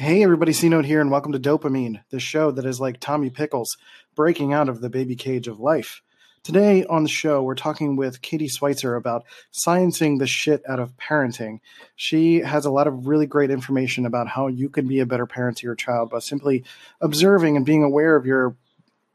Hey, everybody, C Note here, and welcome to Dopamine, the show that is like Tommy Pickles breaking out of the baby cage of life. Today on the show, we're talking with Katie Switzer about sciencing the shit out of parenting. She has a lot of really great information about how you can be a better parent to your child by simply observing and being aware of your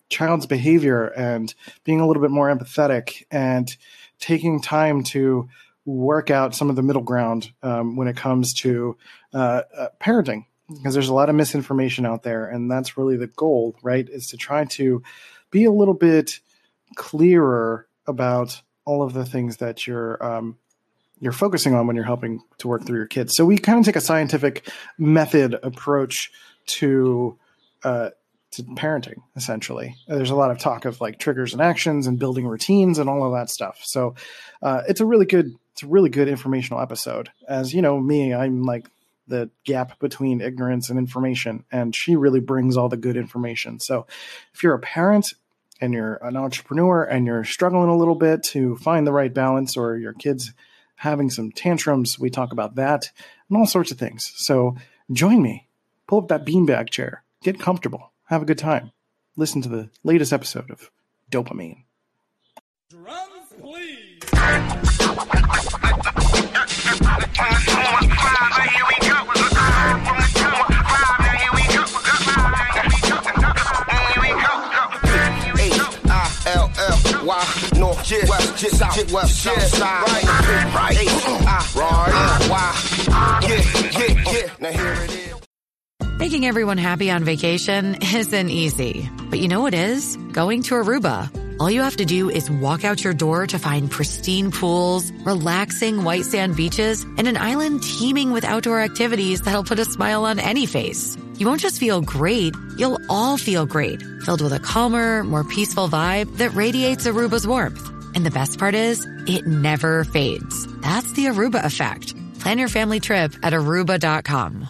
child's behavior and being a little bit more empathetic and taking time to work out some of the middle ground um, when it comes to uh, uh, parenting because there's a lot of misinformation out there and that's really the goal right is to try to be a little bit clearer about all of the things that you're um, you're focusing on when you're helping to work through your kids. So we kind of take a scientific method approach to uh, to parenting essentially. There's a lot of talk of like triggers and actions and building routines and all of that stuff. So uh, it's a really good it's a really good informational episode. As you know me i'm like the gap between ignorance and information. And she really brings all the good information. So if you're a parent and you're an entrepreneur and you're struggling a little bit to find the right balance or your kids having some tantrums, we talk about that and all sorts of things. So join me, pull up that beanbag chair, get comfortable, have a good time. Listen to the latest episode of Dopamine. Drums, please. North, yeah, west, yeah, south, yeah, west, yeah, side, right, right, right, why, yeah, yeah, yeah. Now here it is. Making everyone happy on vacation isn't easy, but you know what is? Going to Aruba. All you have to do is walk out your door to find pristine pools, relaxing white sand beaches, and an island teeming with outdoor activities that'll put a smile on any face. You won't just feel great, you'll all feel great, filled with a calmer, more peaceful vibe that radiates Aruba's warmth. And the best part is, it never fades. That's the Aruba effect. Plan your family trip at aruba.com.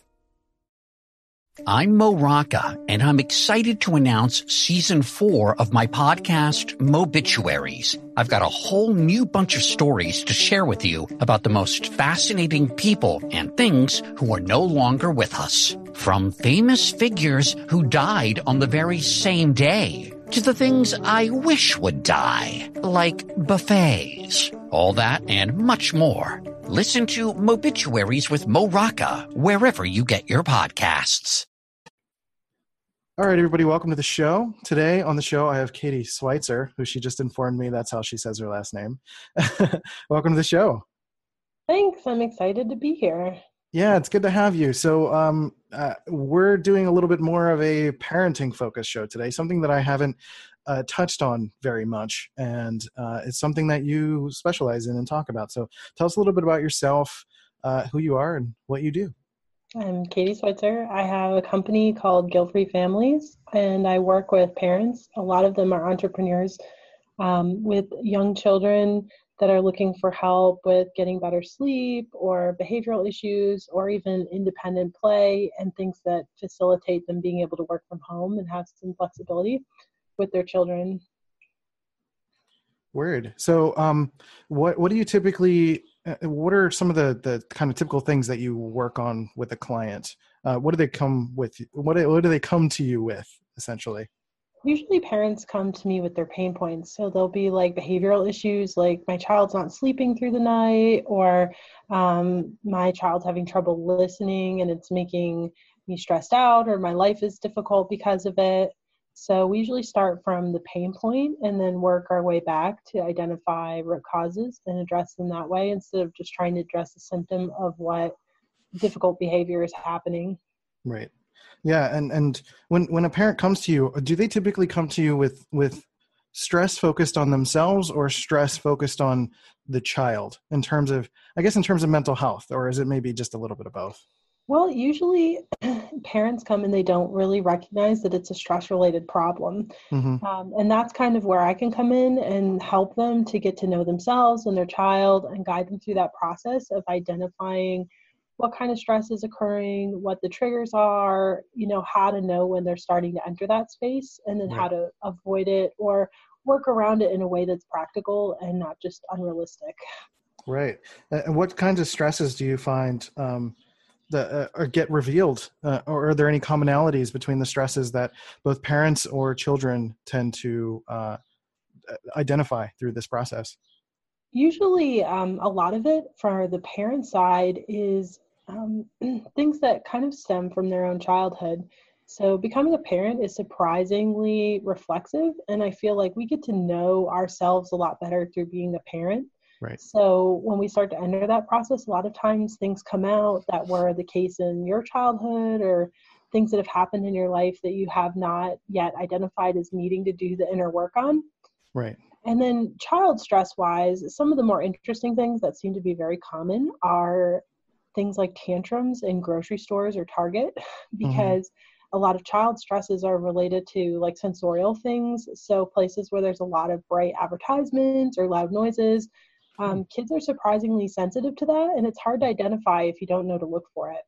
I'm Mo Rocca, and I'm excited to announce season four of my podcast, Mobituaries. I've got a whole new bunch of stories to share with you about the most fascinating people and things who are no longer with us. From famous figures who died on the very same day to the things I wish would die, like buffets. All that and much more. Listen to Mobituaries with Mo Rocca wherever you get your podcasts. All right, everybody, welcome to the show. Today on the show, I have Katie Switzer, who she just informed me that's how she says her last name. welcome to the show. Thanks. I'm excited to be here. Yeah, it's good to have you. So, um, uh, we're doing a little bit more of a parenting focus show today, something that I haven't uh, touched on very much, and uh, it's something that you specialize in and talk about. So, tell us a little bit about yourself, uh, who you are, and what you do. I'm Katie Switzer. I have a company called Guilt Free Families, and I work with parents. A lot of them are entrepreneurs um, with young children that are looking for help with getting better sleep or behavioral issues or even independent play and things that facilitate them being able to work from home and have some flexibility with their children. Word. So, um, what what do you typically? Uh, what are some of the the kind of typical things that you work on with a client? Uh, what do they come with? What do, what do they come to you with essentially? Usually, parents come to me with their pain points. So they'll be like behavioral issues, like my child's not sleeping through the night, or um, my child's having trouble listening and it's making me stressed out, or my life is difficult because of it. So we usually start from the pain point and then work our way back to identify root causes and address them that way instead of just trying to address the symptom of what difficult behavior is happening. Right. Yeah, and and when when a parent comes to you, do they typically come to you with with stress focused on themselves or stress focused on the child in terms of I guess in terms of mental health or is it maybe just a little bit of both? Well, usually parents come and they don't really recognize that it's a stress related problem. Mm-hmm. Um, and that's kind of where I can come in and help them to get to know themselves and their child and guide them through that process of identifying what kind of stress is occurring, what the triggers are, you know, how to know when they're starting to enter that space and then Right. how to avoid it or work around it in a way that's practical and not just unrealistic. Right. And what kinds of stresses do you find um, that uh, or get revealed, uh, or are there any commonalities between the stresses that both parents or children tend to uh, identify through this process? Usually, um, a lot of it from the parent side is um, things that kind of stem from their own childhood. So, becoming a parent is surprisingly reflexive, and I feel like we get to know ourselves a lot better through being a parent. Right. So, when we start to enter that process, a lot of times things come out that were the case in your childhood or things that have happened in your life that you have not yet identified as needing to do the inner work on. Right. And then, child stress wise, some of the more interesting things that seem to be very common are things like tantrums in grocery stores or Target, mm-hmm. because a lot of child stresses are related to like sensorial things. So, places where there's a lot of bright advertisements or loud noises, um, kids are surprisingly sensitive to that, and it's hard to identify if you don't know to look for it.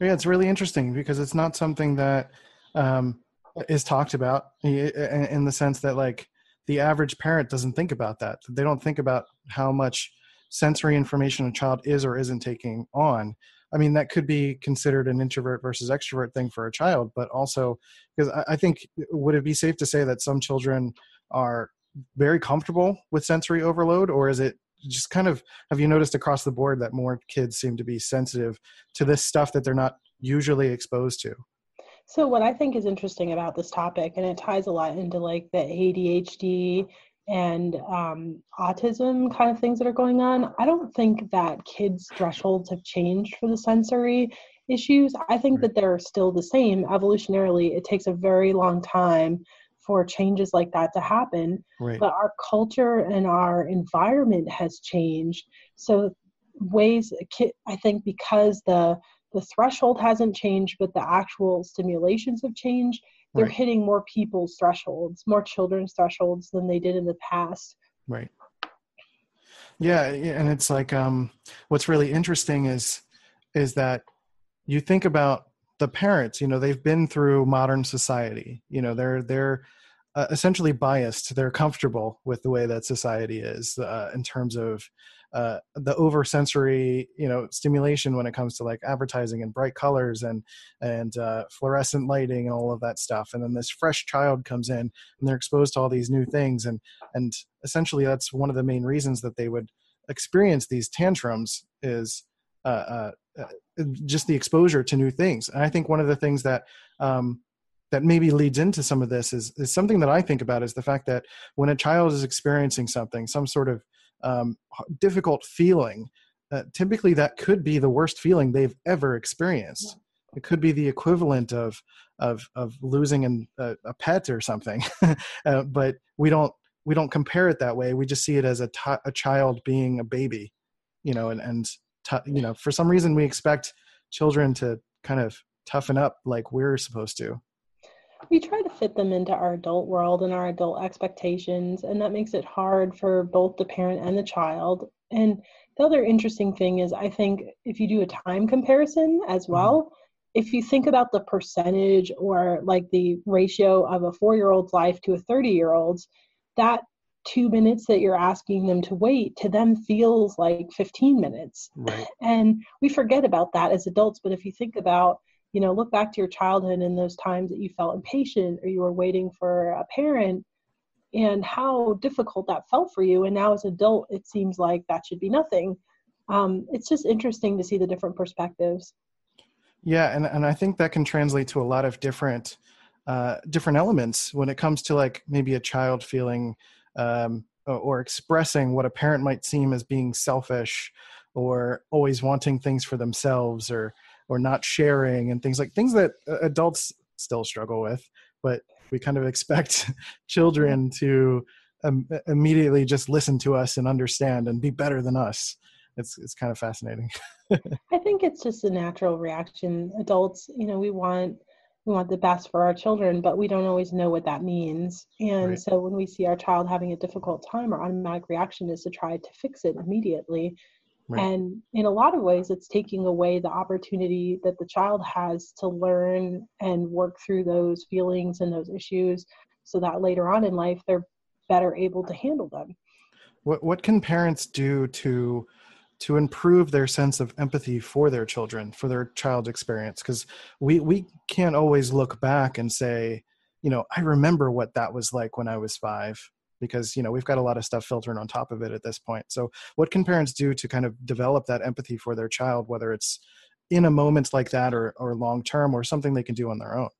Yeah, it's really interesting because it's not something that um, is talked about in the sense that like the average parent doesn't think about that. They don't think about how much sensory information a child is or isn't taking on. I mean, that could be considered an introvert versus extrovert thing for a child, but also because I think would it be safe to say that some children are very comfortable with sensory overload, or is it just kind of have you noticed across the board that more kids seem to be sensitive to this stuff that they're not usually exposed to? So, what I think is interesting about this topic, and it ties a lot into like the ADHD and um, autism kind of things that are going on, I don't think that kids' thresholds have changed for the sensory issues. I think that they're still the same. Evolutionarily, it takes a very long time for changes like that to happen Right. but our culture and our environment has changed so ways i think because the the threshold hasn't changed but the actual stimulations have changed they're Right. hitting more people's thresholds more children's thresholds than they did in the past Right. Yeah, yeah, and it's like um, what's really interesting is is that you think about the parents. You know, they've been through modern society. You know, they're they're uh, essentially biased. They're comfortable with the way that society is uh, in terms of uh, the oversensory, you know, stimulation when it comes to like advertising and bright colors and and uh, fluorescent lighting and all of that stuff. And then this fresh child comes in and they're exposed to all these new things and and essentially that's one of the main reasons that they would experience these tantrums is uh, uh, uh, just the exposure to new things. And i think one of the things that um, that maybe leads into some of this is, is something that i think about is the fact that when a child is experiencing something some sort of um, difficult feeling uh, typically that could be the worst feeling they've ever experienced. It could be the equivalent of of of losing an, a, a pet or something. Uh, but we don't we don't compare it that way. We just see it as a a child being a baby you know and and t- you know for some reason we expect children to kind of toughen up like we're supposed to. We try to fit them into our adult world and our adult expectations and that makes it hard for both the parent and the child. And the other interesting thing is i think if you do a time comparison as mm-hmm. well if you think about the percentage or like the ratio of a four year old's life to a 30 year old's that two minutes that you're asking them to wait to them feels like 15 minutes. Right. And we forget about that as adults but if you think about you know look back to your childhood and those times that you felt impatient or you were waiting for a parent and how difficult that felt for you. And now as an adult it seems like that should be nothing. Um, it's just interesting to see the different perspectives. Yeah and, and i think that can translate to a lot of different uh, different elements when it comes to like maybe a child feeling um, or, expressing what a parent might seem as being selfish or always wanting things for themselves or or not sharing and things like things that uh, adults still struggle with but we kind of expect children to um, immediately just listen to us and understand and be better than us it's it's kind of fascinating. I think it's just a natural reaction. Adults, you know, we want we want the best for our children, but we don't always know what that means. And Right. so when we see our child having a difficult time, our automatic reaction is to try to fix it immediately. Right. And in a lot of ways, it's taking away the opportunity that the child has to learn and work through those feelings and those issues so that later on in life, they're better able to handle them. What what can parents do to to improve their sense of empathy for their children, for their child experience? Because we we can't always look back and say, you know, I remember what that was like when I was five, because you know we've got a lot of stuff filtering on top of it at this point. So, what can parents do to kind of develop that empathy for their child, whether it's in a moment like that or or long term or something they can do on their own?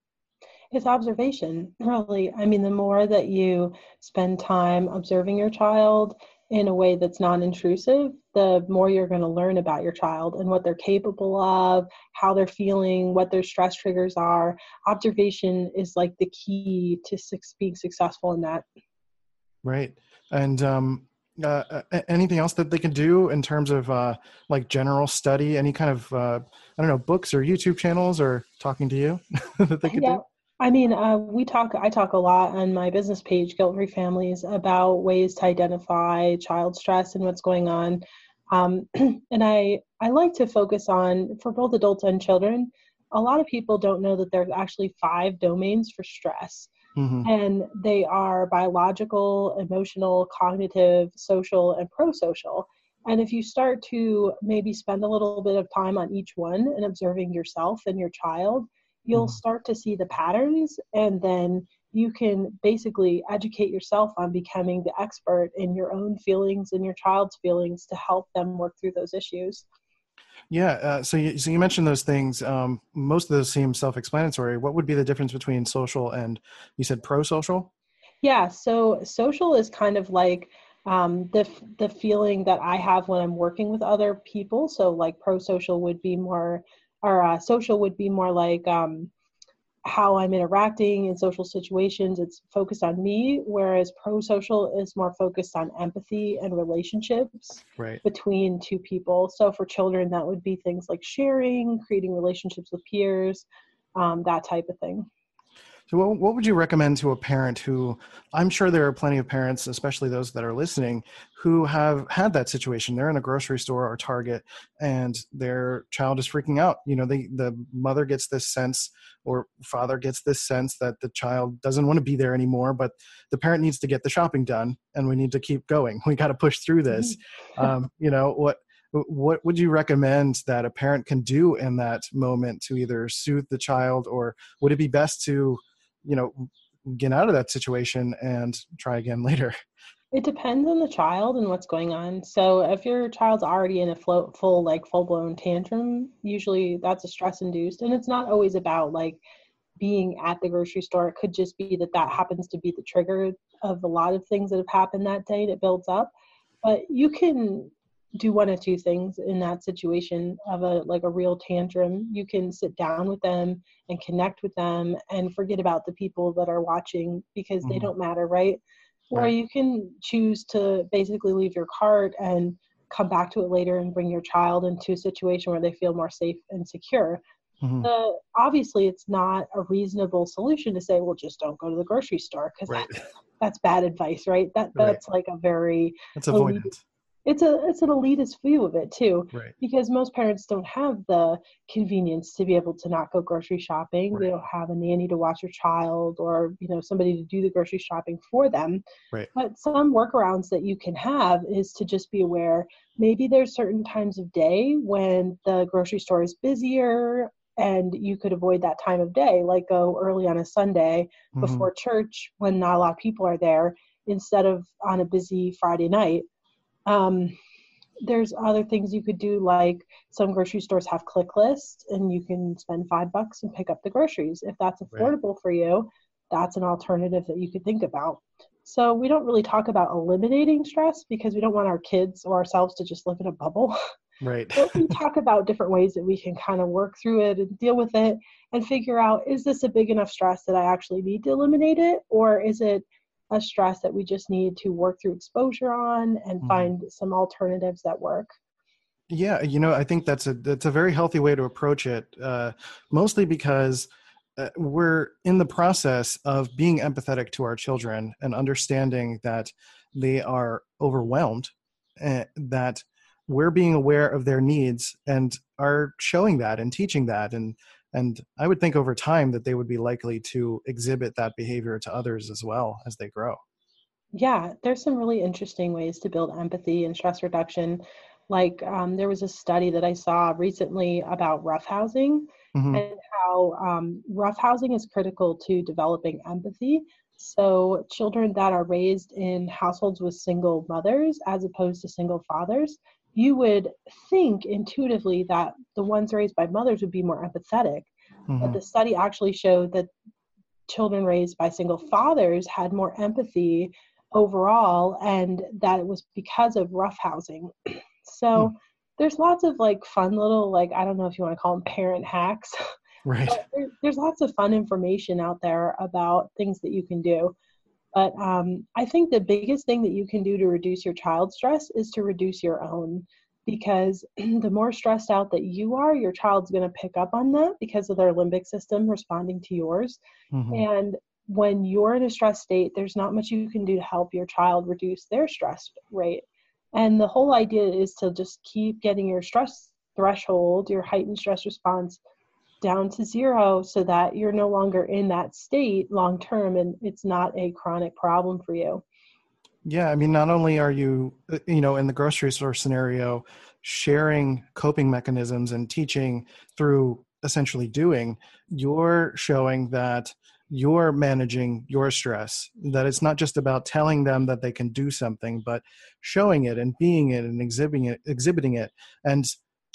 It's observation, really. I mean, the more that you spend time observing your child in a way that's non intrusive, the more you're going to learn about your child and what they're capable of, how they're feeling, what their stress triggers are. Observation is like the key to being successful in that. Right. And um, uh, anything else that they can do in terms of uh, like general study? Any kind of uh, I don't know books or YouTube channels or talking to you that they could Yeah. do? I mean, uh, we talk. I talk a lot on my business page, Guilt Free Families, about ways to identify child stress and what's going on. Um, and I I like to focus on for both adults and children. A lot of people don't know that there's actually five domains for stress, hmm and they are biological, emotional, cognitive, social, and pro-social. And if you start to maybe spend a little bit of time on each one and observing yourself and your child, you'll Mhm. start to see the patterns and then you can basically educate yourself on becoming the expert in your own feelings and your child's feelings to help them work through those issues. Yeah. Uh, so you, so you mentioned those things. Um, most of those seem self-explanatory. What would be the difference between social and you said pro-social? Yeah, so social is kind of like um, the the feeling that I have when I'm working with other people. So like pro-social would be more, or uh, social would be more like um, how I'm interacting in social situations. It's focused on me, whereas pro-social is more focused on empathy and relationships Right. between two people. So for children, that would be things like sharing, creating relationships with peers, um, that type of thing. So, what, what would you recommend to a parent who I'm sure there are plenty of parents, especially those that are listening, who have had that situation? They're in a grocery store or Target and their child is freaking out. You know, the, the mother gets this sense or father gets this sense that the child doesn't want to be there anymore, but the parent needs to get the shopping done and we need to keep going. We got to push through this. um, you know, what what would you recommend that a parent can do in that moment to either soothe the child or would it be best to you know get out of that situation and try again later It depends on the child and what's going on. So if your child's already in a flo- full like full blown tantrum, usually that's a stress induced, and it's not always about like being at the grocery store. It could just be that that happens to be the trigger of a lot of things that have happened that day and it builds up. But you can do one of two things in that situation of a like a real tantrum. You can sit down with them and connect with them and forget about the people that are watching because they Mhm. don't matter, right? Or you can choose to basically leave your cart and come back to it later and bring your child into a situation where they feel more safe and secure. Mhm. The, obviously, it's not a reasonable solution to say, well, just don't go to the grocery store because right that's bad advice, right? That Right. that's like a very it's Well, avoidant it's a it's an elitist view of it too right. because most parents don't have the convenience to be able to not go grocery shopping. They don't have a nanny to watch your child or you know somebody to do the grocery shopping for them. Right. but some workarounds that you can have is to just be aware maybe there's certain times of day when the grocery store is busier and you could avoid that time of day like go early on a sunday Mhm. before church when not a lot of people are there instead of on a busy friday night um, there's other things you could do like some grocery stores have click lists and you can spend five bucks and pick up the groceries. If that's Right. affordable for you that's an alternative that you could think about. So we don't really talk about eliminating stress because we don't want our kids or ourselves to just live in a bubble. Right. But we talk about different ways that we can kind of work through it and deal with it and figure out is this a big enough stress that I actually need to eliminate it? Or is it a stress that we just need to work through exposure on and Mhm. find some alternatives that work. Yeah, you know, I think that's a that's a very healthy way to approach it. Uh, mostly because uh, we're in the process of being empathetic to our children and understanding that they are overwhelmed, uh, that we're being aware of their needs and are showing that and teaching that and and I would think over time that they would be likely to exhibit that behavior to others as well as they grow. Yeah, there's some really interesting ways to build empathy and stress reduction. Like um, there was a study that I saw recently about roughhousing mm-hmm. and how um, roughhousing is critical to developing empathy. So, children that are raised in households with single mothers as opposed to single fathers, you would think intuitively that the ones raised by mothers would be more empathetic. Mm-hmm. But the study actually showed that children raised by single fathers had more empathy overall, and that it was because of roughhousing. so, mm there's lots of like fun little like i don't know if you want to call them parent hacks right there, there's lots of fun information out there about things that you can do but um, i think the biggest thing that you can do to reduce your child's stress is to reduce your own because the more stressed out that you are your child's going to pick up on that because of their limbic system responding to yours mm-hmm. and when you're in a stress state there's not much you can do to help your child reduce their stress rate and the whole idea is to just keep getting your stress threshold, your heightened stress response down to zero so that you're no longer in that state long term and it's not a chronic problem for you. Yeah, I mean, not only are you, uh, you know, in the grocery store scenario, sharing coping mechanisms and teaching through essentially doing, you're showing that you're managing your stress that it's not just about telling them that they can do something but showing it and being it and exhibiting it exhibiting it and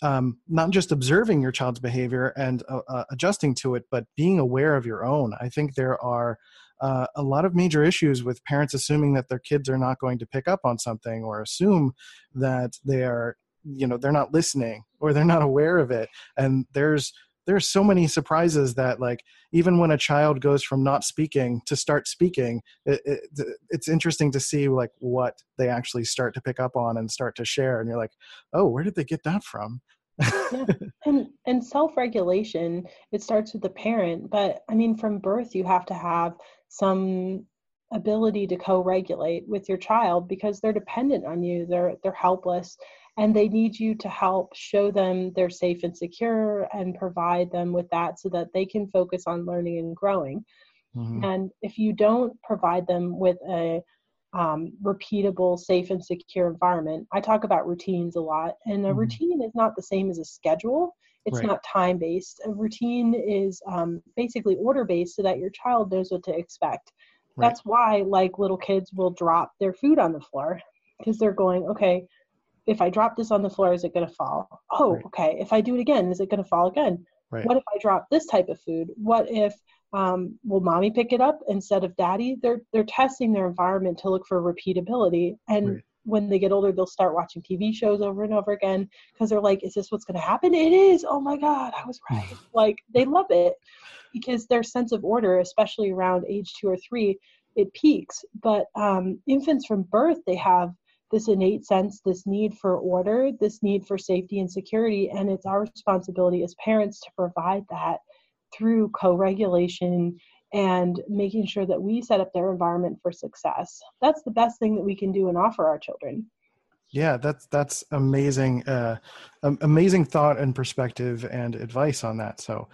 um, not just observing your child's behavior and uh, uh, adjusting to it but being aware of your own. I think there are uh, a lot of major issues with parents assuming that their kids are not going to pick up on something or assume that they are you know they're not listening or they're not aware of it. And there's there's so many surprises that like even when a child goes from not speaking to start speaking it, it, it's interesting to see like what they actually start to pick up on and start to share and you're like oh where did they get that from yeah. and and self-regulation it starts with the parent but i mean from birth you have to have some ability to co-regulate with your child because they're dependent on you they're they're helpless and they need you to help show them they're safe and secure and provide them with that so that they can focus on learning and growing mm-hmm. and if you don't provide them with a um, repeatable safe and secure environment i talk about routines a lot and a mm-hmm. routine is not the same as a schedule it's right. not time based a routine is um, basically order based so that your child knows what to expect right. that's why like little kids will drop their food on the floor because they're going okay if I drop this on the floor, is it going to fall? Oh, right. okay. If I do it again, is it going to fall again? Right. What if I drop this type of food? What if um, will mommy pick it up instead of daddy? They're they're testing their environment to look for repeatability, and right. when they get older, they'll start watching TV shows over and over again because they're like, "Is this what's going to happen?" It is. Oh my god, I was right. like they love it because their sense of order, especially around age two or three, it peaks. But um, infants from birth, they have this innate sense, this need for order, this need for safety and security. And it's our responsibility as parents to provide that through co regulation and making sure that we set up their environment for success. That's the best thing that we can do and offer our children. Yeah, that's that's amazing, uh, amazing thought and perspective and advice on that. So,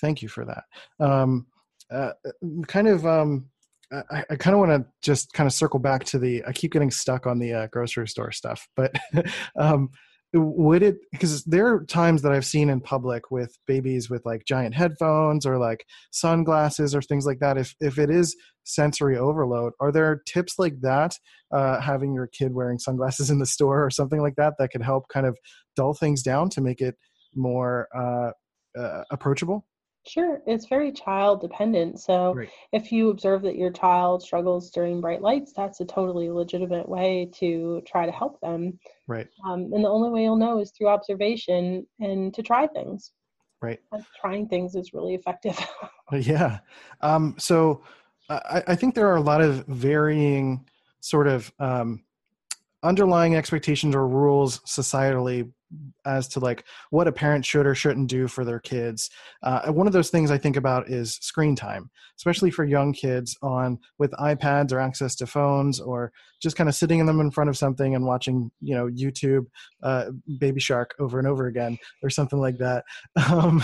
thank you for that. Um, uh, kind of um, I, I kind of want to just kind of circle back to the. I keep getting stuck on the uh, grocery store stuff, but um, would it? Because there are times that I've seen in public with babies with like giant headphones or like sunglasses or things like that. If if it is sensory overload, are there tips like that? Uh, having your kid wearing sunglasses in the store or something like that that could help kind of dull things down to make it more uh, uh, approachable. Sure, it's very child dependent. So right. if you observe that your child struggles during bright lights, that's a totally legitimate way to try to help them. Right. Um, and the only way you'll know is through observation and to try things. Right. And trying things is really effective. yeah. Um, so I, I, think there are a lot of varying sort of um, underlying expectations or rules societally as to like what a parent should or shouldn't do for their kids. Uh, one of those things I think about is screen time, especially for young kids on with iPads or access to phones or just kind of sitting in them in front of something and watching, you know, YouTube, uh, Baby Shark over and over again or something like that. Um,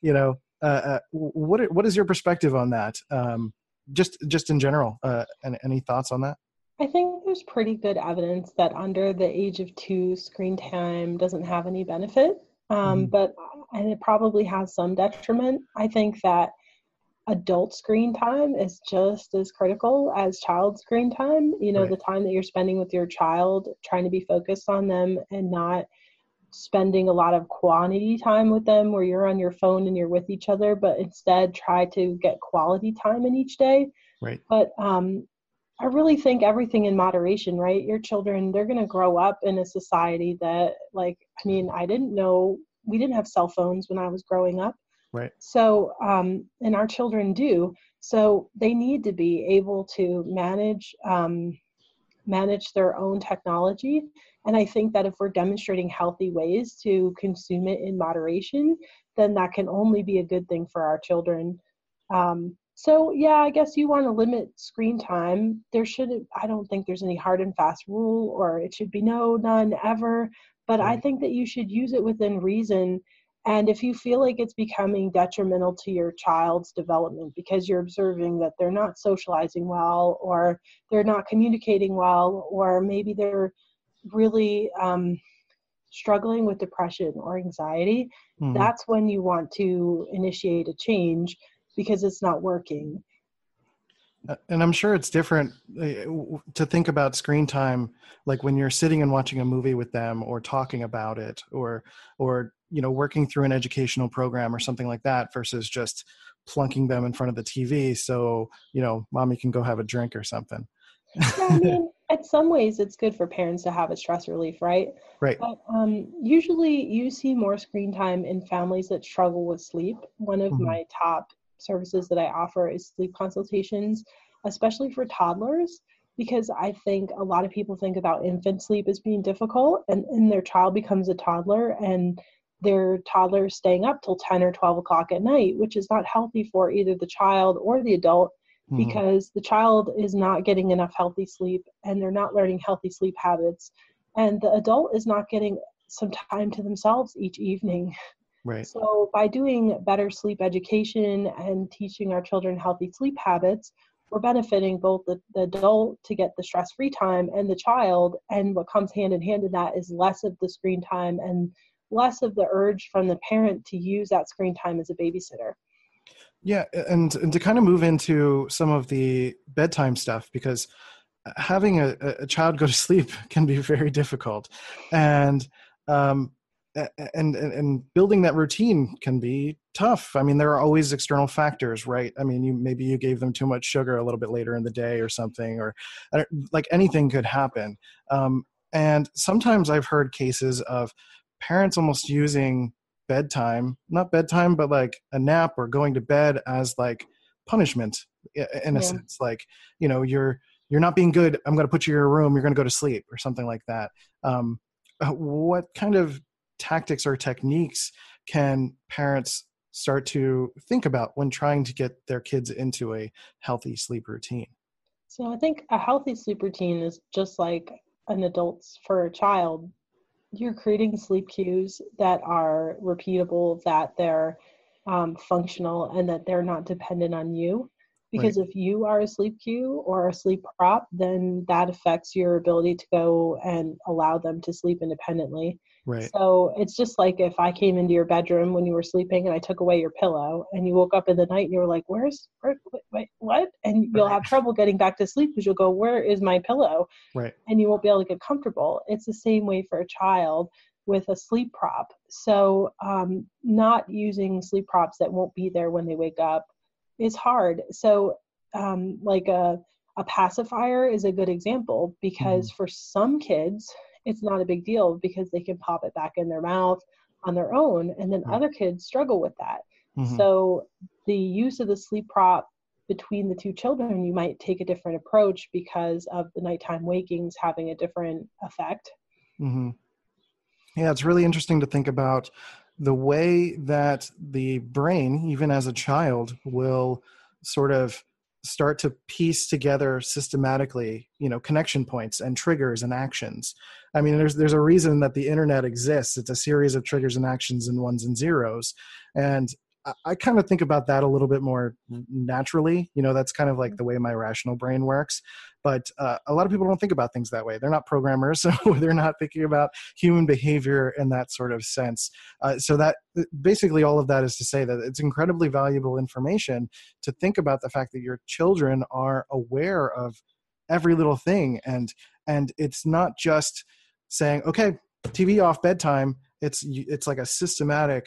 you know, uh, uh what what is your perspective on that? Um, just just in general, uh, any, any thoughts on that? I think there's pretty good evidence that under the age of two, screen time doesn't have any benefit, um, mm but and it probably has some detriment. I think that adult screen time is just as critical as child screen time. You know, right. the time that you're spending with your child, trying to be focused on them and not spending a lot of quantity time with them where you're on your phone and you're with each other, but instead try to get quality time in each day. Right. But um, I really think everything in moderation, right? Your children, they're going to grow up in a society that, like, I mean, I didn't know we didn't have cell phones when I was growing up. Right. So, um, and our children do. So they need to be able to manage um, manage their own technology. And I think that if we're demonstrating healthy ways to consume it in moderation, then that can only be a good thing for our children. Um, so yeah, I guess you want to limit screen time. There shouldn't I don't think there's any hard and fast rule or it should be no, none, ever. But I think that you should use it within reason. And if you feel like it's becoming detrimental to your child's development because you're observing that they're not socializing well or they're not communicating well or maybe they're really um, struggling with depression or anxiety, mm-hmm. that's when you want to initiate a change because it's not working. Uh, and i'm sure it's different uh, to think about screen time like when you're sitting and watching a movie with them or talking about it or or you know working through an educational program or something like that versus just plunking them in front of the tv so you know mommy can go have a drink or something. Yeah, I mean, in some ways it's good for parents to have a stress relief right? Right. But um, usually you see more screen time in families that struggle with sleep. One of mm-hmm. my top services that I offer is sleep consultations, especially for toddlers, because I think a lot of people think about infant sleep as being difficult, and, and their child becomes a toddler and their toddler staying up till 10 or 12 o'clock at night, which is not healthy for either the child or the adult mm-hmm. because the child is not getting enough healthy sleep and they're not learning healthy sleep habits. And the adult is not getting some time to themselves each evening. Right. So, by doing better sleep education and teaching our children healthy sleep habits, we're benefiting both the, the adult to get the stress free time and the child. And what comes hand in hand in that is less of the screen time and less of the urge from the parent to use that screen time as a babysitter. Yeah, and, and to kind of move into some of the bedtime stuff, because having a, a child go to sleep can be very difficult. And um, and, and and building that routine can be tough. I mean there are always external factors right? I mean you maybe you gave them too much sugar a little bit later in the day or something or like anything could happen. Um, and sometimes i've heard cases of parents almost using bedtime not bedtime but like a nap or going to bed as like punishment in a yeah. sense. Like you know you're you're not being good i'm going to put you in your room you're going to go to sleep or something like that. Um, uh, what kind of tactics or techniques can parents start to think about when trying to get their kids into a healthy sleep routine? So I think a healthy sleep routine is just like an adult's for a child. You're creating sleep cues that are repeatable, that they're um, functional, and that they're not dependent on you. Because right. if you are a sleep cue or a sleep prop, then that affects your ability to go and allow them to sleep independently. Right. So it's just like if I came into your bedroom when you were sleeping and I took away your pillow and you woke up in the night and you were like, "Where's where, wait, what?" And you'll right. have trouble getting back to sleep because you'll go, "Where is my pillow?" Right. And you won't be able to get comfortable. It's the same way for a child with a sleep prop. So um, not using sleep props that won't be there when they wake up is hard. So um, like a a pacifier is a good example because mm-hmm. for some kids it's not a big deal because they can pop it back in their mouth on their own and then other kids struggle with that mm-hmm. so the use of the sleep prop between the two children you might take a different approach because of the nighttime wakings having a different effect mm-hmm. Yeah, it's really interesting to think about the way that the brain, even as a child, will sort of start to piece together systematically you know connection points and triggers and actions i mean there's there's a reason that the internet exists it's a series of triggers and actions and ones and zeros and I kind of think about that a little bit more naturally. You know, that's kind of like mm-hmm. the way my rational brain works. But uh, a lot of people don't think about things that way. They're not programmers, so they're not thinking about human behavior in that sort of sense. Uh, so that basically all of that is to say that it's incredibly valuable information to think about the fact that your children are aware of every little thing, and and it's not just saying, okay, TV off bedtime. It's it's like a systematic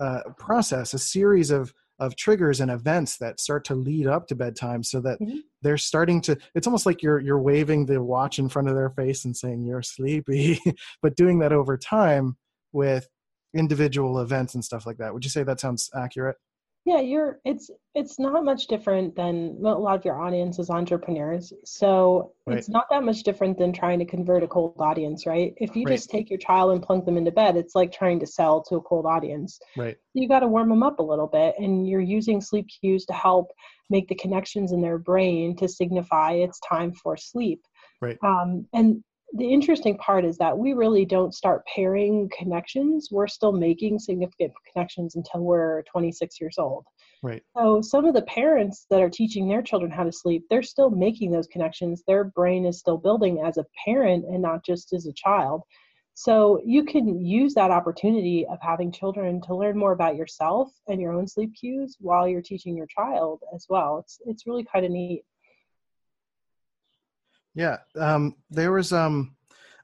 uh, process, a series of of triggers and events that start to lead up to bedtime so that mm-hmm. they're starting to it's almost like you're you're waving the watch in front of their face and saying you're sleepy but doing that over time with individual events and stuff like that would you say that sounds accurate yeah you're it's it's not much different than a lot of your audience is entrepreneurs. So right. it's not that much different than trying to convert a cold audience right? If you right. just take your child and plunk them into bed it's like trying to sell to a cold audience. Right. You got to warm them up a little bit and you're using sleep cues to help make the connections in their brain to signify it's time for sleep. Right. Um, and the interesting part is that we really don't start pairing connections. We're still making significant connections until we're 26 years old. Right. So some of the parents that are teaching their children how to sleep, they're still making those connections. Their brain is still building as a parent and not just as a child. So you can use that opportunity of having children to learn more about yourself and your own sleep cues while you're teaching your child as well. It's it's really kind of neat. Yeah, um, there was um,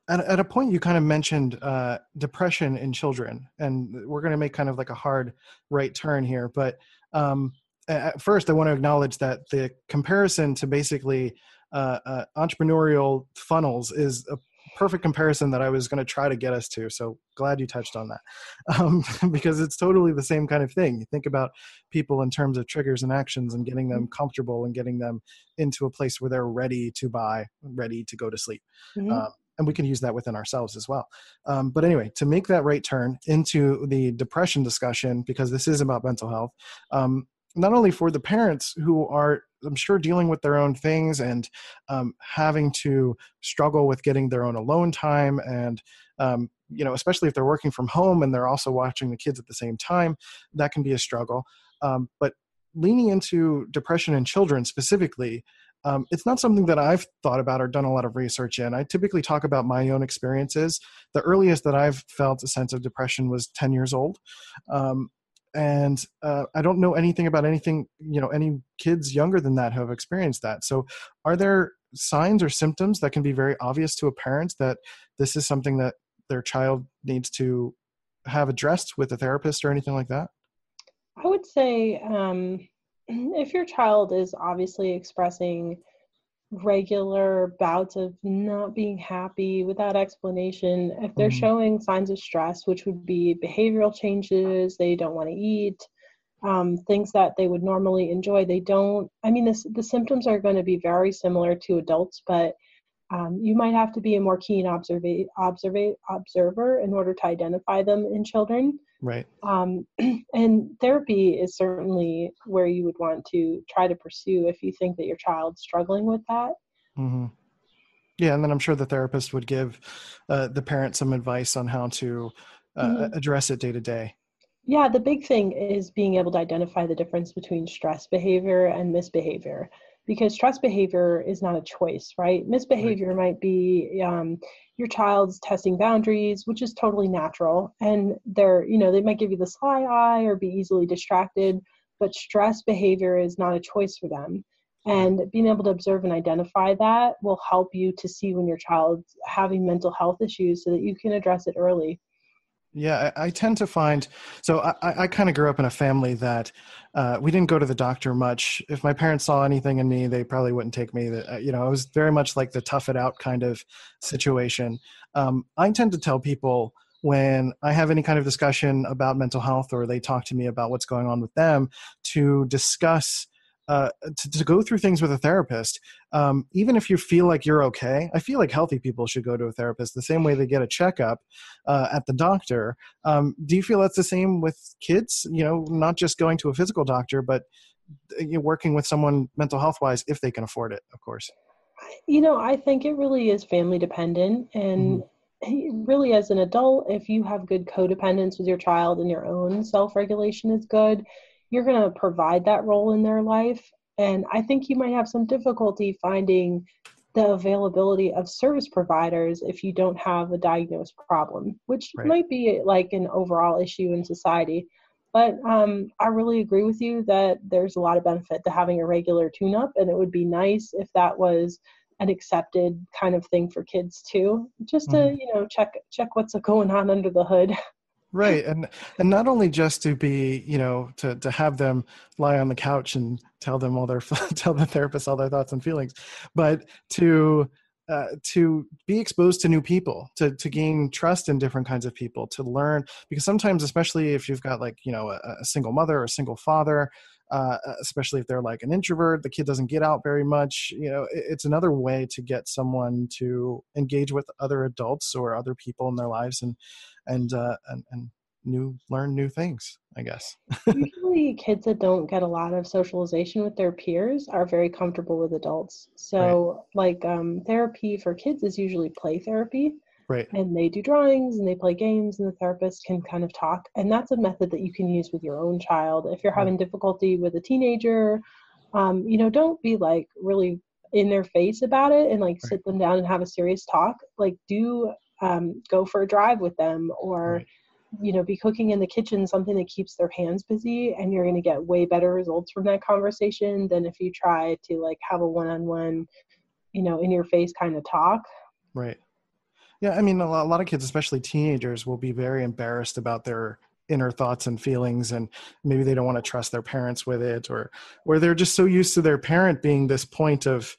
at, at a point you kind of mentioned uh, depression in children, and we're going to make kind of like a hard right turn here. But um, at first, I want to acknowledge that the comparison to basically uh, uh, entrepreneurial funnels is a perfect comparison that I was going to try to get us to. So glad you touched on that um, because it's totally the same kind of thing. You think about people in terms of triggers and actions and getting them comfortable and getting them into a place where they're ready to buy, ready to go to sleep. Mm-hmm. Um, and we can use that within ourselves as well. Um, but anyway, to make that right turn into the depression discussion, because this is about mental health, um, not only for the parents who are i'm sure dealing with their own things and um, having to struggle with getting their own alone time and um, you know especially if they're working from home and they're also watching the kids at the same time that can be a struggle um, but leaning into depression in children specifically um, it's not something that I've thought about or done a lot of research in. I typically talk about my own experiences. The earliest that I've felt a sense of depression was 10 years old. Um, and uh, i don't know anything about anything you know any kids younger than that have experienced that. So are there signs or symptoms that can be very obvious to a parent that this is something that their child needs to have addressed with a therapist or anything like that? I would say um, if your child is obviously expressing regular bouts of not being happy without explanation, if they're mm-hmm. showing signs of stress, which would be behavioral changes, they don't want to eat, um, things that they would normally enjoy, they don't. I mean, this, the symptoms are going to be very similar to adults, but um, you might have to be a more keen observa- observa- observer in order to identify them in children. Right. Um, and therapy is certainly where you would want to try to pursue if you think that your child's struggling with that. Mm-hmm. Yeah, and then I'm sure the therapist would give uh, the parent some advice on how to uh, mm-hmm. address it day to day. Yeah, the big thing is being able to identify the difference between stress behavior and misbehavior because stress behavior is not a choice, right? Misbehavior right. might be um, your child's testing boundaries, which is totally natural, and they're you know they might give you the sly eye or be easily distracted, but stress behavior is not a choice for them. And being able to observe and identify that will help you to see when your child's having mental health issues so that you can address it early. Yeah, I, I, tend to find so I, I kind of grew up in a family that uh, we didn't go to the doctor much. If my parents saw anything in me, they probably wouldn't take me. Uh, you know, it was very much like the tough it out kind of situation. Um, I tend to tell people when I have any kind of discussion about mental health or they talk to me about what's going on with them to discuss uh, to, to, go through things with a therapist, um, even if you feel like you're okay. I feel like healthy people should go to a therapist the same way they get a checkup uh, at the doctor. Um, do you feel that's the same with kids? You know, not just going to a physical doctor, but uh, working with someone mental health wise if they can afford it, of course. You know, I think it really is family dependent, and mm-hmm really as an adult if you have good codependence with your child and your own self-regulation is good you're going to provide that role in their life. And I think you might have some difficulty finding the availability of service providers if you don't have a diagnosed problem, which right. might be like an overall issue in society. But um, I really agree with you that there's a lot of benefit to having a regular tune up, and it would be nice if that was an accepted kind of thing for kids too, just to mm. you know check check what's going on under the hood. Right and and not only just to be you know to to have them lie on the couch and tell them all their tell the therapist all their thoughts and feelings but to uh, to be exposed to new people to to gain trust in different kinds of people to learn because sometimes especially if you've got like you know a, a single mother or a single father uh, especially if they're like an introvert the kid doesn't get out very much you know it, it's another way to get someone to engage with other adults or other people in their lives and and uh, and, and new learn new things i guess. Usually kids that don't get a lot of socialization with their peers are very comfortable with adults. So right. like um, therapy for kids is usually play therapy right. and they do drawings and they play games and the therapist can kind of talk and that's a method that you can use with your own child if you're having difficulty with a teenager. Um, you know don't be like really in their face about it and like right. sit them down and have a serious talk. Like do um, go for a drive with them or right. you know be cooking in the kitchen something that keeps their hands busy and you're going to get way better results from that conversation than if you try to like have a one-on-one you know in your face kind of talk. Right yeah i mean a lot, a lot of kids especially teenagers will be very embarrassed about their inner thoughts and feelings and maybe they don't want to trust their parents with it or or they're just so used to their parent being this point of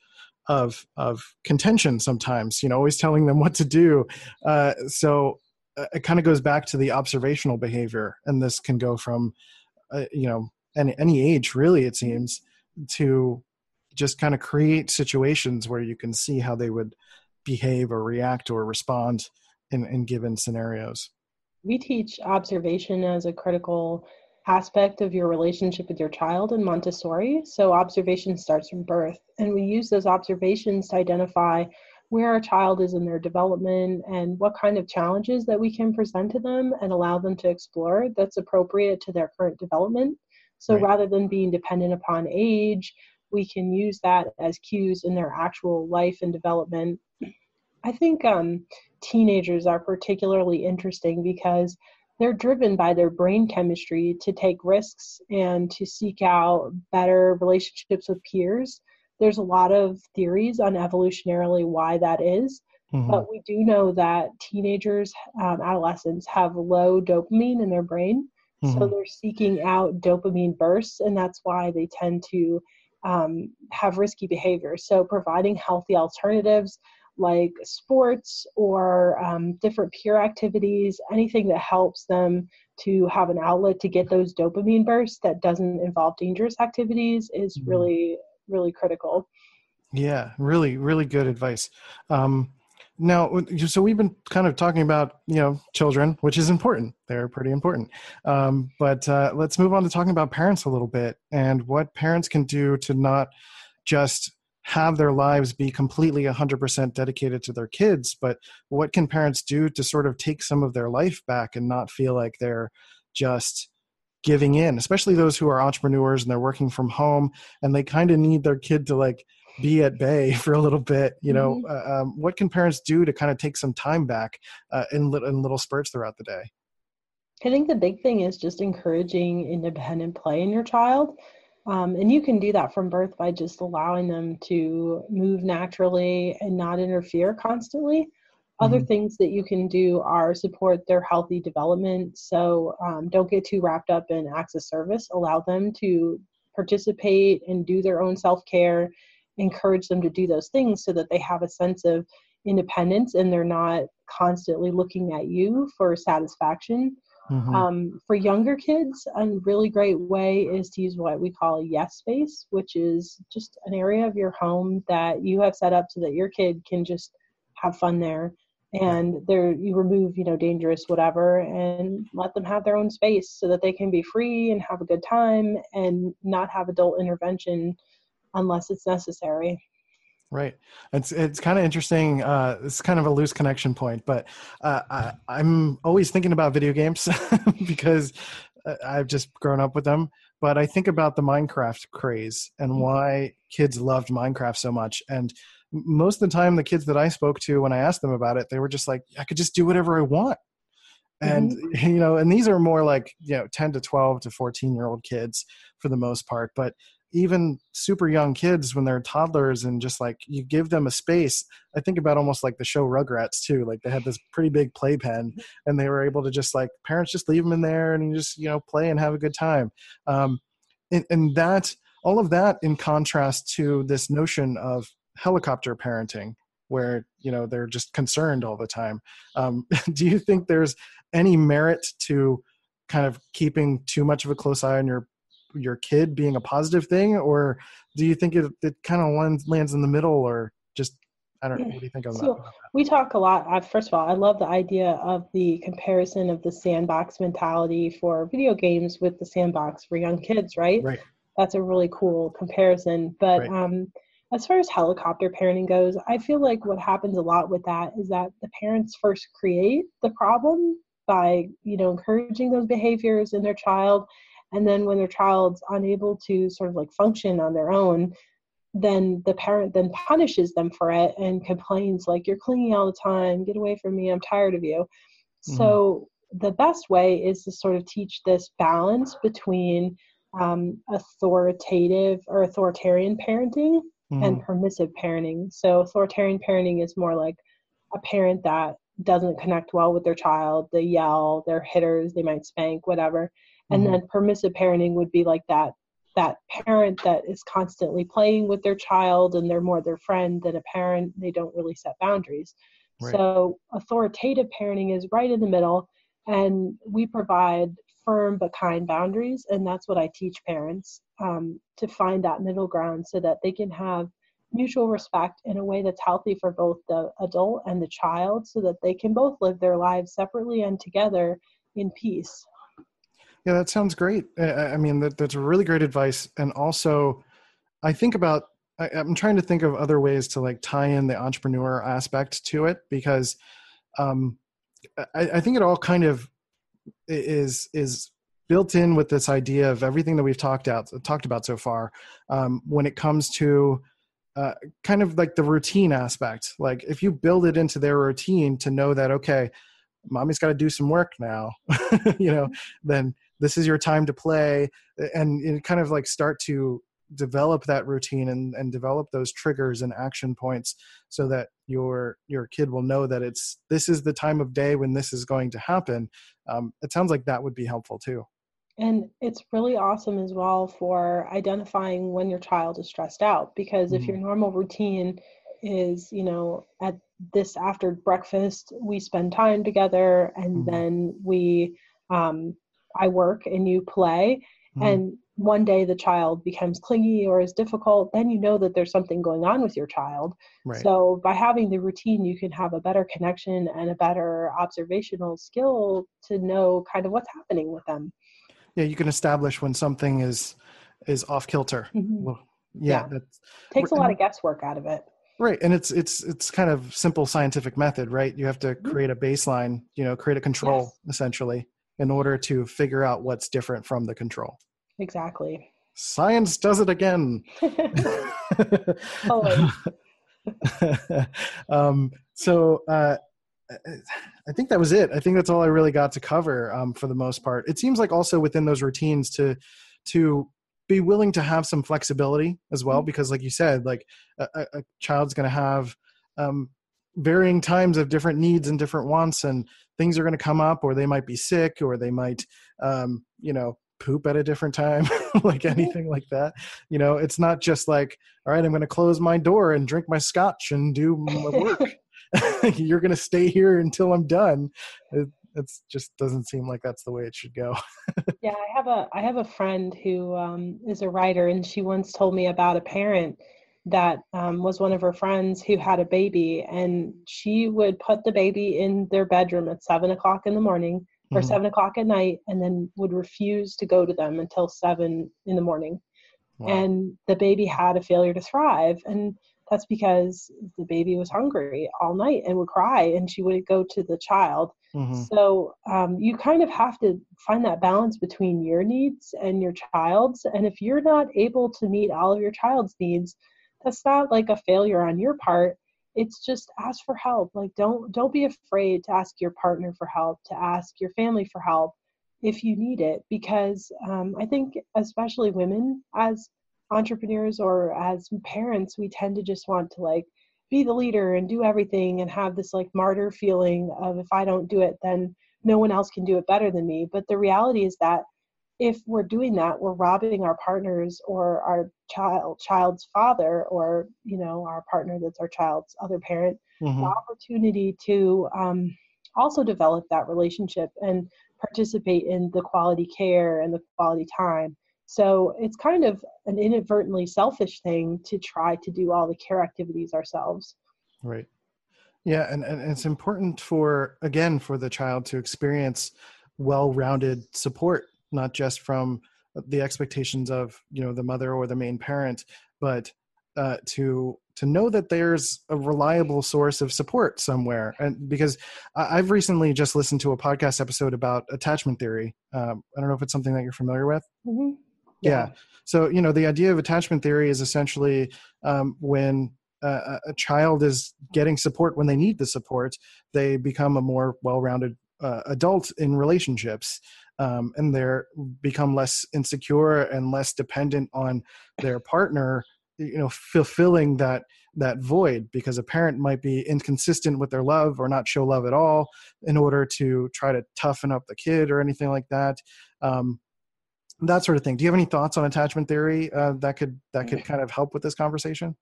of of contention sometimes you know always telling them what to do. Uh, so uh, it kind of goes back to the observational behavior and this can go from uh, you know any any age really it seems to just kind of create situations where you can see how they would behave or react or respond in, in given scenarios we teach observation as a critical aspect of your relationship with your child in Montessori. So, observation starts from birth, and we use those observations to identify where our child is in their development and what kind of challenges that we can present to them and allow them to explore that's appropriate to their current development. So, right. rather than being dependent upon age, we can use that as cues in their actual life and development. I think um, teenagers are particularly interesting because they're driven by their brain chemistry to take risks and to seek out better relationships with peers. There's a lot of theories on evolutionarily why that is, mm-hmm. but we do know that teenagers, um, adolescents have low dopamine in their brain. Mm-hmm. So they're seeking out dopamine bursts, and that's why they tend to um, have risky behavior. So providing healthy alternatives like sports or um, different peer activities, anything that helps them to have an outlet to get those dopamine bursts that doesn't involve dangerous activities is mm-hmm. really, really critical. Yeah, really, really good advice. Um, now, so we've been kind of talking about you know children, which is important. They're pretty important. Um, but uh, let's move on to talking about parents a little bit and what parents can do to not just have their lives be completely 100% dedicated to their kids but what can parents do to sort of take some of their life back and not feel like they're just giving in especially those who are entrepreneurs and they're working from home and they kind of need their kid to like be at bay for a little bit you know mm-hmm. uh, um, what can parents do to kind of take some time back uh, in, in little spurts throughout the day i think the big thing is just encouraging independent play in your child um, and you can do that from birth by just allowing them to move naturally and not interfere constantly. Mm-hmm. Other things that you can do are support their healthy development. So um, don't get too wrapped up in acts of service. Allow them to participate and do their own self care. Encourage them to do those things so that they have a sense of independence and they're not constantly looking at you for satisfaction Mhm. Um, for younger kids, a really great way is to use what we call a yes space, which is just an area of your home that you have set up so that your kid can just have fun there. And there, you remove, you know, dangerous whatever, and let them have their own space so that they can be free and have a good time and not have adult intervention unless it's necessary. Right. It's it's kind of interesting. Uh, it's kind of a loose connection point, but uh, I, I'm always thinking about video games because uh, I've just grown up with them. But I think about the Minecraft craze and why kids loved Minecraft so much. And most of the time, the kids that I spoke to when I asked them about it, they were just like, "I could just do whatever I want." And you know, and these are more like you know, 10 to 12 to 14 year old kids for the most part. But even super young kids when they're toddlers and just like you give them a space. I think about almost like the show rugrats too like they had this pretty big playpen and they were able to just like parents just leave them in there and just you know play and have a good time. Um, and, and that all of that in contrast to this notion of helicopter parenting where you know they're just concerned all the time. Um, do you think there's any merit to kind of keeping too much of a close eye on your your kid being a positive thing or do you think it, it kind of lands, lands in the middle or just i don't know what do you think of So that we talk a lot. Uh, first of all, I love the idea of the comparison of the sandbox mentality for video games with the sandbox for young kids, right? right That's a really cool comparison. But Right. um, as far as helicopter parenting goes, I feel like what happens a lot with that is that the parents first create the problem by you know encouraging those behaviors in their child, and then when their child's unable to sort of like function on their own, then the parent then punishes them for it and complains like you're clinging all the time. Get away from me. I'm tired of you. So the best way is to sort of teach this balance between um, authoritative or authoritarian parenting and Mhm. permissive parenting. So authoritarian parenting is more like a parent that doesn't connect well with their child. They yell they're hitters they might spank whatever and Mhm. then permissive parenting would be like that that parent that is constantly playing with their child and they're more their friend than a parent they don't really set boundaries Right. so authoritative parenting is right in the middle and we provide firm but kind boundaries and that's what i teach parents um, to find that middle ground so that they can have mutual respect in a way that's healthy for both the adult and the child so that they can both live their lives separately and together in peace Yeah, that sounds great. I- mean, that, that's really great advice. And also, I think about, I, I'm trying to think of other ways to like tie in the entrepreneur aspect to it because um, I, I think it all kind of is is built in with this idea of everything that we've talked out talked about so far um, when it comes to uh, kind of like the routine aspect. Like if you build it into their routine to know that okay, mommy's got to do some work now, you know, then this is your time to play, and, and kind of like start to develop that routine and, and develop those triggers and action points so that your your kid will know that it's this is the time of day when this is going to happen. Um, it sounds like that would be helpful too. And it's really awesome as well for identifying when your child is stressed out because if your normal routine is, you know, at this after breakfast, we spend time together and Mhm. then we, um, I work and you play. Mhm. And one day the child becomes clingy or is difficult, then you know that there's something going on with your child. right So by having the routine, you can have a better connection and a better observational skill to know kind of what's happening with them. yeah you can establish when something is is off kilter Mhm. well, yeah, Yeah. takes a lot of guesswork out of it. right and it's it's it's kind of simple scientific method right you have to Mhm. create a baseline you know create a control Yes. essentially in order to figure out what's different from the control Exactly. science does it again Always. um, so uh, I think that was it. I think that's all I really got to cover um, for the most part. It seems like also within those routines to to be willing to have some flexibility as well, because like you said, like a, a a child's going to have um, varying times of different needs and different wants, and things are going to come up, or they might be sick, or they might, um, you know, poop at a different time, like anything like that. You know, it's not just like, all right, I'm going to close my door and drink my scotch and do my work. You're going to stay here until I'm done. It- it just doesn't seem like that's the way it should go. yeah, I have a I have a friend who um, is a writer, and she once told me about a parent that um, was one of her friends who had a baby, and she would put the baby in their bedroom at seven o'clock in the morning or mm-hmm. seven o'clock at night, and then would refuse to go to them until seven in the morning. Wow. And the baby had a failure to thrive, and that's because the baby was hungry all night and would cry, and she wouldn't go to the child. Mm-hmm. So um, you kind of have to find that balance between your needs and your child's. And if you're not able to meet all of your child's needs, that's not like a failure on your part. It's just ask for help. Like don't don't be afraid to ask your partner for help to ask your family for help if you need it because um, i think especially women as entrepreneurs or as parents we tend to just want to like be the leader and do everything and have this like martyr feeling of if i don't do it then no one else can do it better than me. But the reality is that if we're doing that we're robbing our partners or our child child's father or you know our partner that's our child's other parent mm-hmm. the opportunity to um, also develop that relationship and participate in the quality care and the quality time. So it's kind of an inadvertently selfish thing to try to do all the care activities ourselves. Right. Yeah and, and it's important for again for the child to experience well-rounded support not just from the expectations of you know the mother or the main parent but uh, to to know that there's a reliable source of support somewhere and because i've recently just listened to a podcast episode about attachment theory um, i don't know if it's something that you're familiar with mm-hmm. yeah. yeah. so you know the idea of attachment theory is essentially um, when uh, a child is getting support when they need the support they become a more well-rounded uh, adult in relationships um, and they're become less insecure and less dependent on their partner you know fulfilling that that void because a parent might be inconsistent with their love or not show love at all in order to try to toughen up the kid or anything like that um, that sort of thing. Do you have any thoughts on attachment theory uh, that could that could kind of help with this conversation?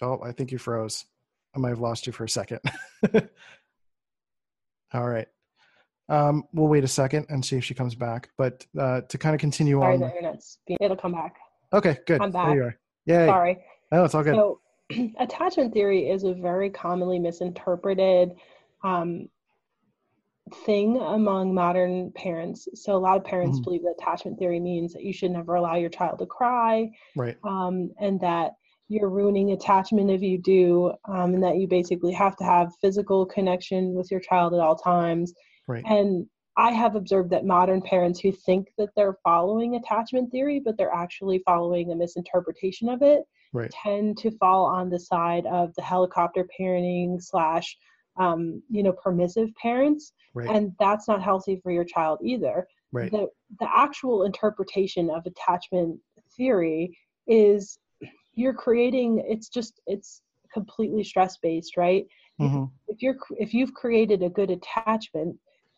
Oh i think you froze. I might have lost you for a second All right. Um, we'll wait a second and see if she comes back. But uh, to kind of continue Sorry, on. the internet's it'll come back. Okay, good. I'm back. There you are. Yay. Sorry. Oh, it's all good. So, attachment theory is a very commonly misinterpreted um, thing among modern parents. So, a lot of parents mm-hmm. believe that attachment theory means that you should never allow your child to cry, right? Um, and that you're ruining attachment if you do, um, and that you basically have to have physical connection with your child at all times. Right. And I have observed that modern parents who think that they're following attachment theory, but they're actually following a misinterpretation of it, right. tend to fall on the side of the helicopter parenting slash, um, you know, permissive parents, right. and that's not healthy for your child either. Right. The the actual interpretation of attachment theory is you're creating it's just it's completely stress based right mm-hmm. if you're if you've created a good attachment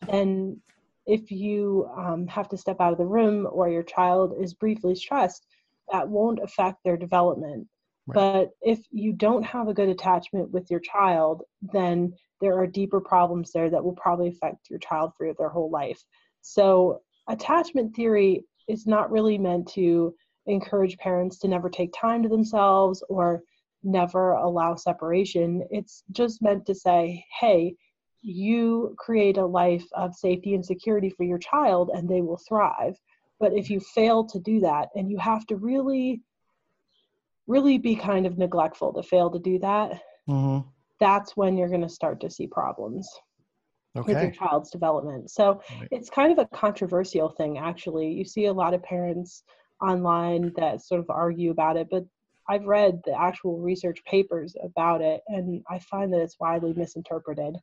then if you um, have to step out of the room or your child is briefly stressed that won't affect their development right. but if you don't have a good attachment with your child then there are deeper problems there that will probably affect your child for their whole life so attachment theory is not really meant to encourage parents to never take time to themselves or never allow separation. It's just meant to say, hey, you create a life of safety and security for your child and they will thrive. But if you fail to do that and you have to really, really be kind of neglectful to fail to do that, mm-hmm. that's when you're going to start to see problems. Okay. with your child's development. So right. it's kind of a controversial thing, actually. You see a lot of parents online that sort of argue about it, but I've read the actual research papers about it, and I find that it's widely misinterpreted.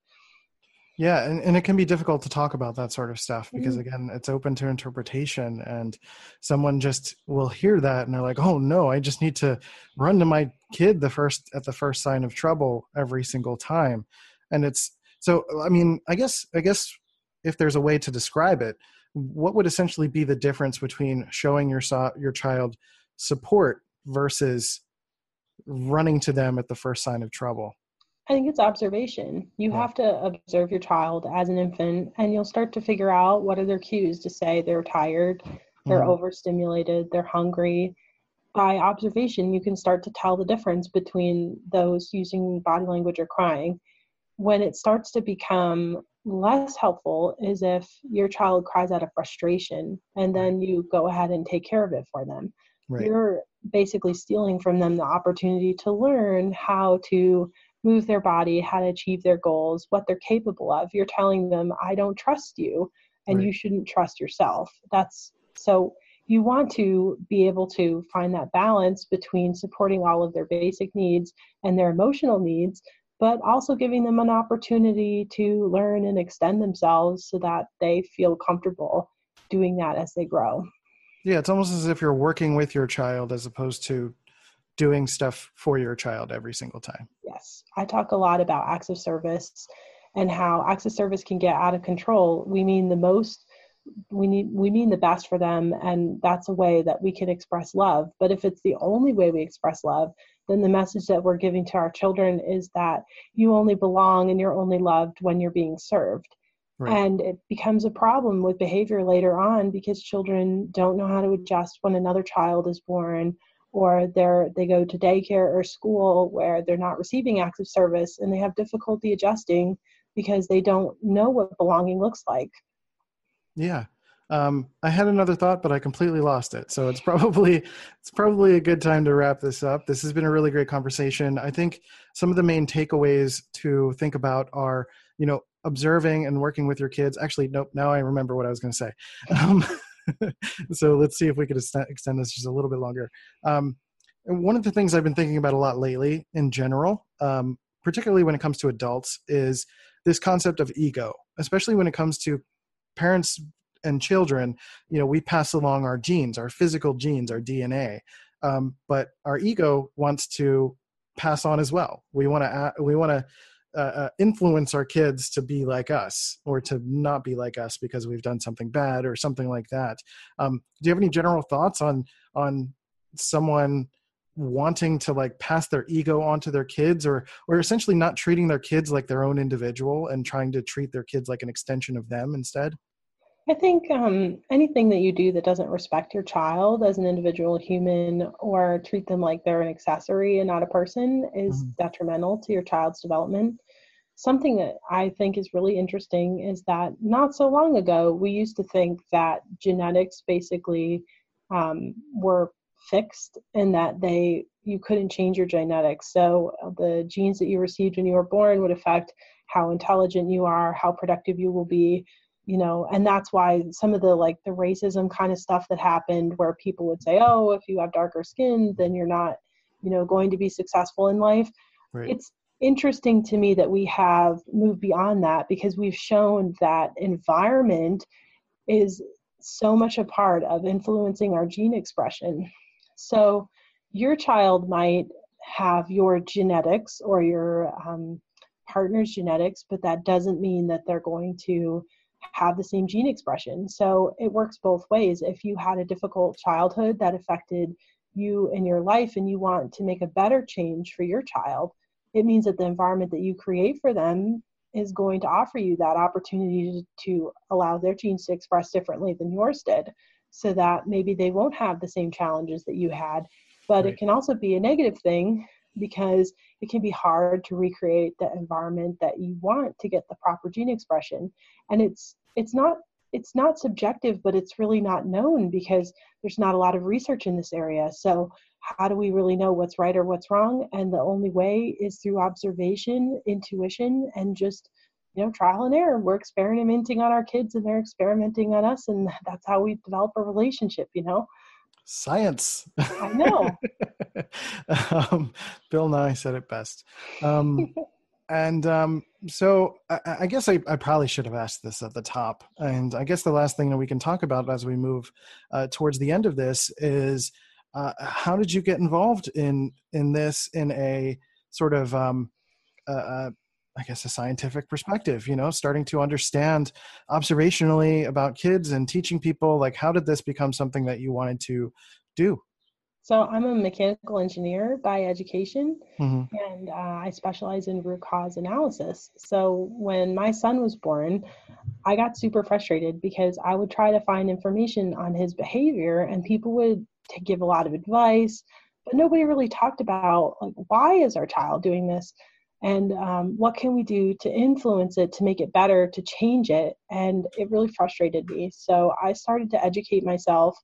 Yeah, and, and it can be difficult to talk about that sort of stuff because, mm-hmm. again, it's open to interpretation, and someone just will hear that and they're like, "Oh no, I just need to run to my kid the first at the first sign of trouble every single time," and it's so. I mean, I guess I guess if there's a way to describe it, what would essentially be the difference between showing your so- your child support versus running to them at the first sign of trouble I think it's observation. You Yeah. have to observe your child as an infant, and you'll start to figure out what are their cues to say they're tired, they're Mhm. overstimulated, they're hungry. By observation, you can start to tell the difference between those using body language or crying. When it starts to become less helpful is if your child cries out of frustration and then you go ahead and take care of it for them Right. you're basically stealing from them the opportunity to learn how to move their body, how to achieve their goals, what they're capable of. You're telling them, I don't trust you, and Right. you shouldn't trust yourself. That's so you want to be able to find that balance between supporting all of their basic needs and their emotional needs, but also giving them an opportunity to learn and extend themselves so that they feel comfortable doing that as they grow. Yeah, it's almost as if you're working with your child as opposed to doing stuff for your child every single time. Yes, I talk a lot about acts of service and how acts of service can get out of control. We mean the most we need we mean the best for them and that's a way that we can express love. But if it's the only way we express love, then the message that we're giving to our children is that you only belong and you're only loved when you're being served. Right. And it becomes a problem with behavior later on because children don't know how to adjust when another child is born or they're they go to daycare or school where they're not receiving acts of service and they have difficulty adjusting because they don't know what belonging looks like. Yeah. Um, I had another thought, but I completely lost it. So it's probably it's probably a good time to wrap this up. This has been a really great conversation. I think some of the main takeaways to think about are, you know, observing and working with your kids. Actually, nope. Now I remember what I was going to say. Um, so let's see if we could extend, this just a little bit longer. Um, one of the things I've been thinking about a lot lately, in general, um, particularly when it comes to adults, is this concept of ego, especially when it comes to parents and children you know we pass along our genes our physical genes our dna um, but our ego wants to pass on as well. We want to we want to uh, uh, influence our kids to be like us or to not be like us because we've done something bad or something like that. Um, do you have any general thoughts on on someone wanting to like pass their ego onto their kids or or essentially not treating their kids like their own individual and trying to treat their kids like an extension of them instead I think um, anything that you do that doesn't respect your child as an individual human or treat them like they're an accessory and not a person is Mhm. detrimental to your child's development. Something that I think is really interesting is that not so long ago, we used to think that genetics basically um, were fixed and that they you couldn't change your genetics. So uh, the genes that you received when you were born would affect how intelligent you are, how productive you will be, you know and that's why some of the like the racism kind of stuff that happened where people would say oh if you have darker skin then you're not you know going to be successful in life. Right. It's interesting to me that we have moved beyond that because we've shown that environment is so much a part of influencing our gene expression so your child might have your genetics or your um, partner's genetics but that doesn't mean that they're going to have the same gene expression. So it works both ways. If you had a difficult childhood that affected you in your life and you want to make a better change for your child, it means that the environment that you create for them is going to offer you that opportunity to allow their genes to express differently than yours did so that maybe they won't have the same challenges that you had. But Right. it can also be a negative thing because it can be hard to recreate the environment that you want to get the proper gene expression and it's it's not it's not subjective but it's really not known because there's not a lot of research in this area so how do we really know what's right or what's wrong and the only way is through observation intuition and just you know trial and error. We're experimenting on our kids and they're experimenting on us and that's how we develop a relationship you know? Science. I know. Um, bill nye said it best. Um, and um, so I, I guess I, I probably should have asked this at the top. And i guess the last thing that we can talk about as we move uh, towards the end of this is uh, how did you get involved in in this in a sort of um, uh, uh, I guess a scientific perspective, you know, starting to understand observationally about kids and teaching people like how did this become something that you wanted to do? So I'm a mechanical engineer by education, Mm-hmm. and uh, I specialize in root cause analysis. So when my son was born, I got super frustrated because I would try to find information on his behavior, and people would to give a lot of advice, but nobody really talked about like why is our child doing this, and um, what can we do to influence it to make it better, to change it, and it really frustrated me. So I started to educate myself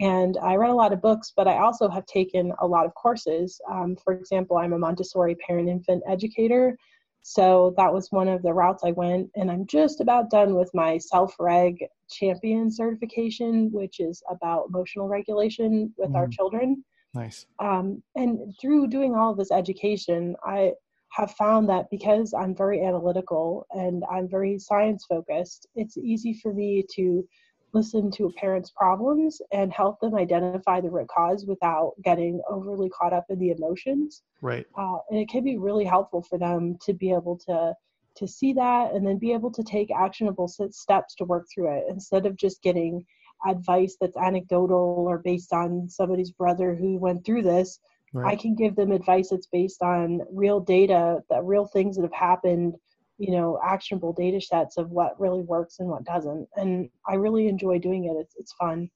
and I read a lot of books, but I also have taken a lot of courses. Um, for example, I'm a Montessori parent infant educator. So that was one of the routes I went. And I'm just about done with my self reg champion certification, which is about emotional regulation with our Mhm. children. Nice. Um, and through doing all of this education, I have found that because I'm very analytical and I'm very science focused, it's easy for me to listen to a parent's problems and help them identify the root cause without getting overly caught up in the emotions. Right. Uh, and it can be really helpful for them to be able to to see that and then be able to take actionable steps to work through it instead of just getting advice that's anecdotal or based on somebody's brother who went through this I can give them advice that's based on real data, that real things that have happened, you know, actionable data sets of what really works and what doesn't. And I really enjoy doing it. It's it's fun.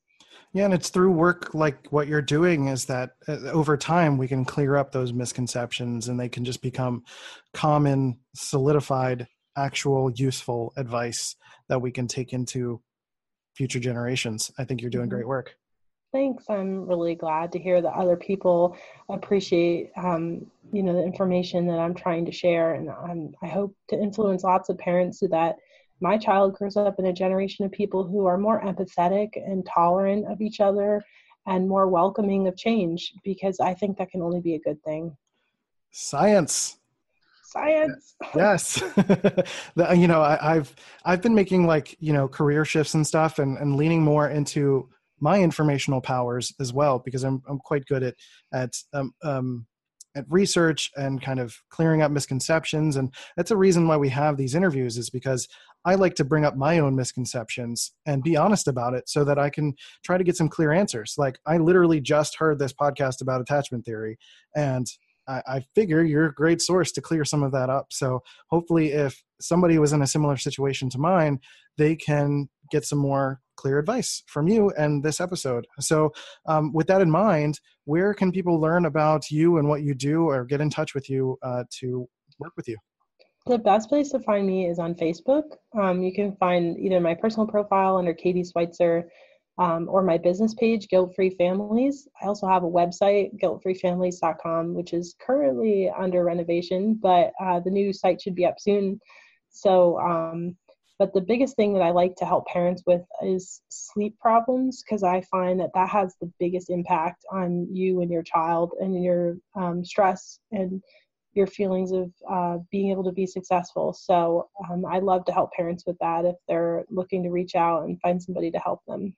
Yeah, and it's through work like what you're doing is that uh, over time we can clear up those misconceptions and they can just become common, solidified, actual, useful advice that we can take into future generations. I think you're doing Mhm. great work. Thanks. I'm really glad to hear that other people appreciate, um, you know, the information that I'm trying to share, and I'm, I hope to influence lots of parents so that my child grows up in a generation of people who are more empathetic and tolerant of each other and more welcoming of change, because I think that can only be a good thing. Science. Science. yes the, you know I, i've i've been making like you know career shifts and stuff and, and leaning more into my informational powers as well because i'm, I'm quite good at at um, um, at research and kind of clearing up misconceptions and that's a reason why we have these interviews is because i like to bring up my own misconceptions and be honest about it so that i can try to get some clear answers like i literally just heard this podcast about attachment theory and I, I figure you're a great source to clear some of that up. So hopefully, if somebody was in a similar situation to mine, they can get some more clear advice from you and this episode. So, um, with that in mind, where can people learn about you and what you do, or get in touch with you uh, to work with you? The best place to find me is on Facebook. Um, you can find either my personal profile under Katie Switzer um, or my business page, Guilt Free Families. I also have a website, guiltfreefamilies.com, which is currently under renovation, but uh, the new site should be up soon. So, um, but the biggest thing that I like to help parents with is sleep problems because I find that that has the biggest impact on you and your child and your um, stress and your feelings of uh, being able to be successful. So um, I love to help parents with that if they're looking to reach out and find somebody to help them.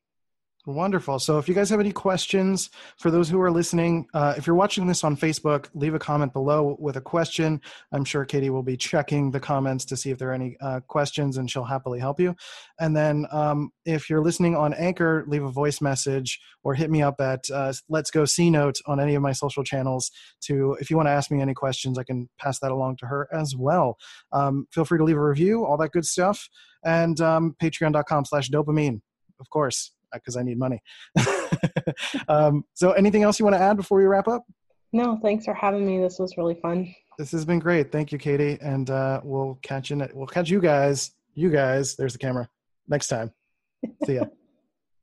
Wonderful. So, if you guys have any questions for those who are listening, uh, if you're watching this on Facebook, leave a comment below with a question. I'm sure Katie will be checking the comments to see if there are any uh, questions and she'll happily help you. And then, um, if you're listening on Anchor, leave a voice message or hit me up at uh, Let's Go C Note on any of my social channels. To if you want to ask me any questions, I can pass that along to her as well. Um, feel free to leave a review, all that good stuff, and um, Patreon.com/slash DOPEamine, of course because I need money. um, so, anything else you want to add before we wrap up? No, thanks for having me. This was really fun. This has been great. Thank you, Katie, and uh, we'll catch you. We'll catch you guys. You guys. There's the camera. Next time. See ya.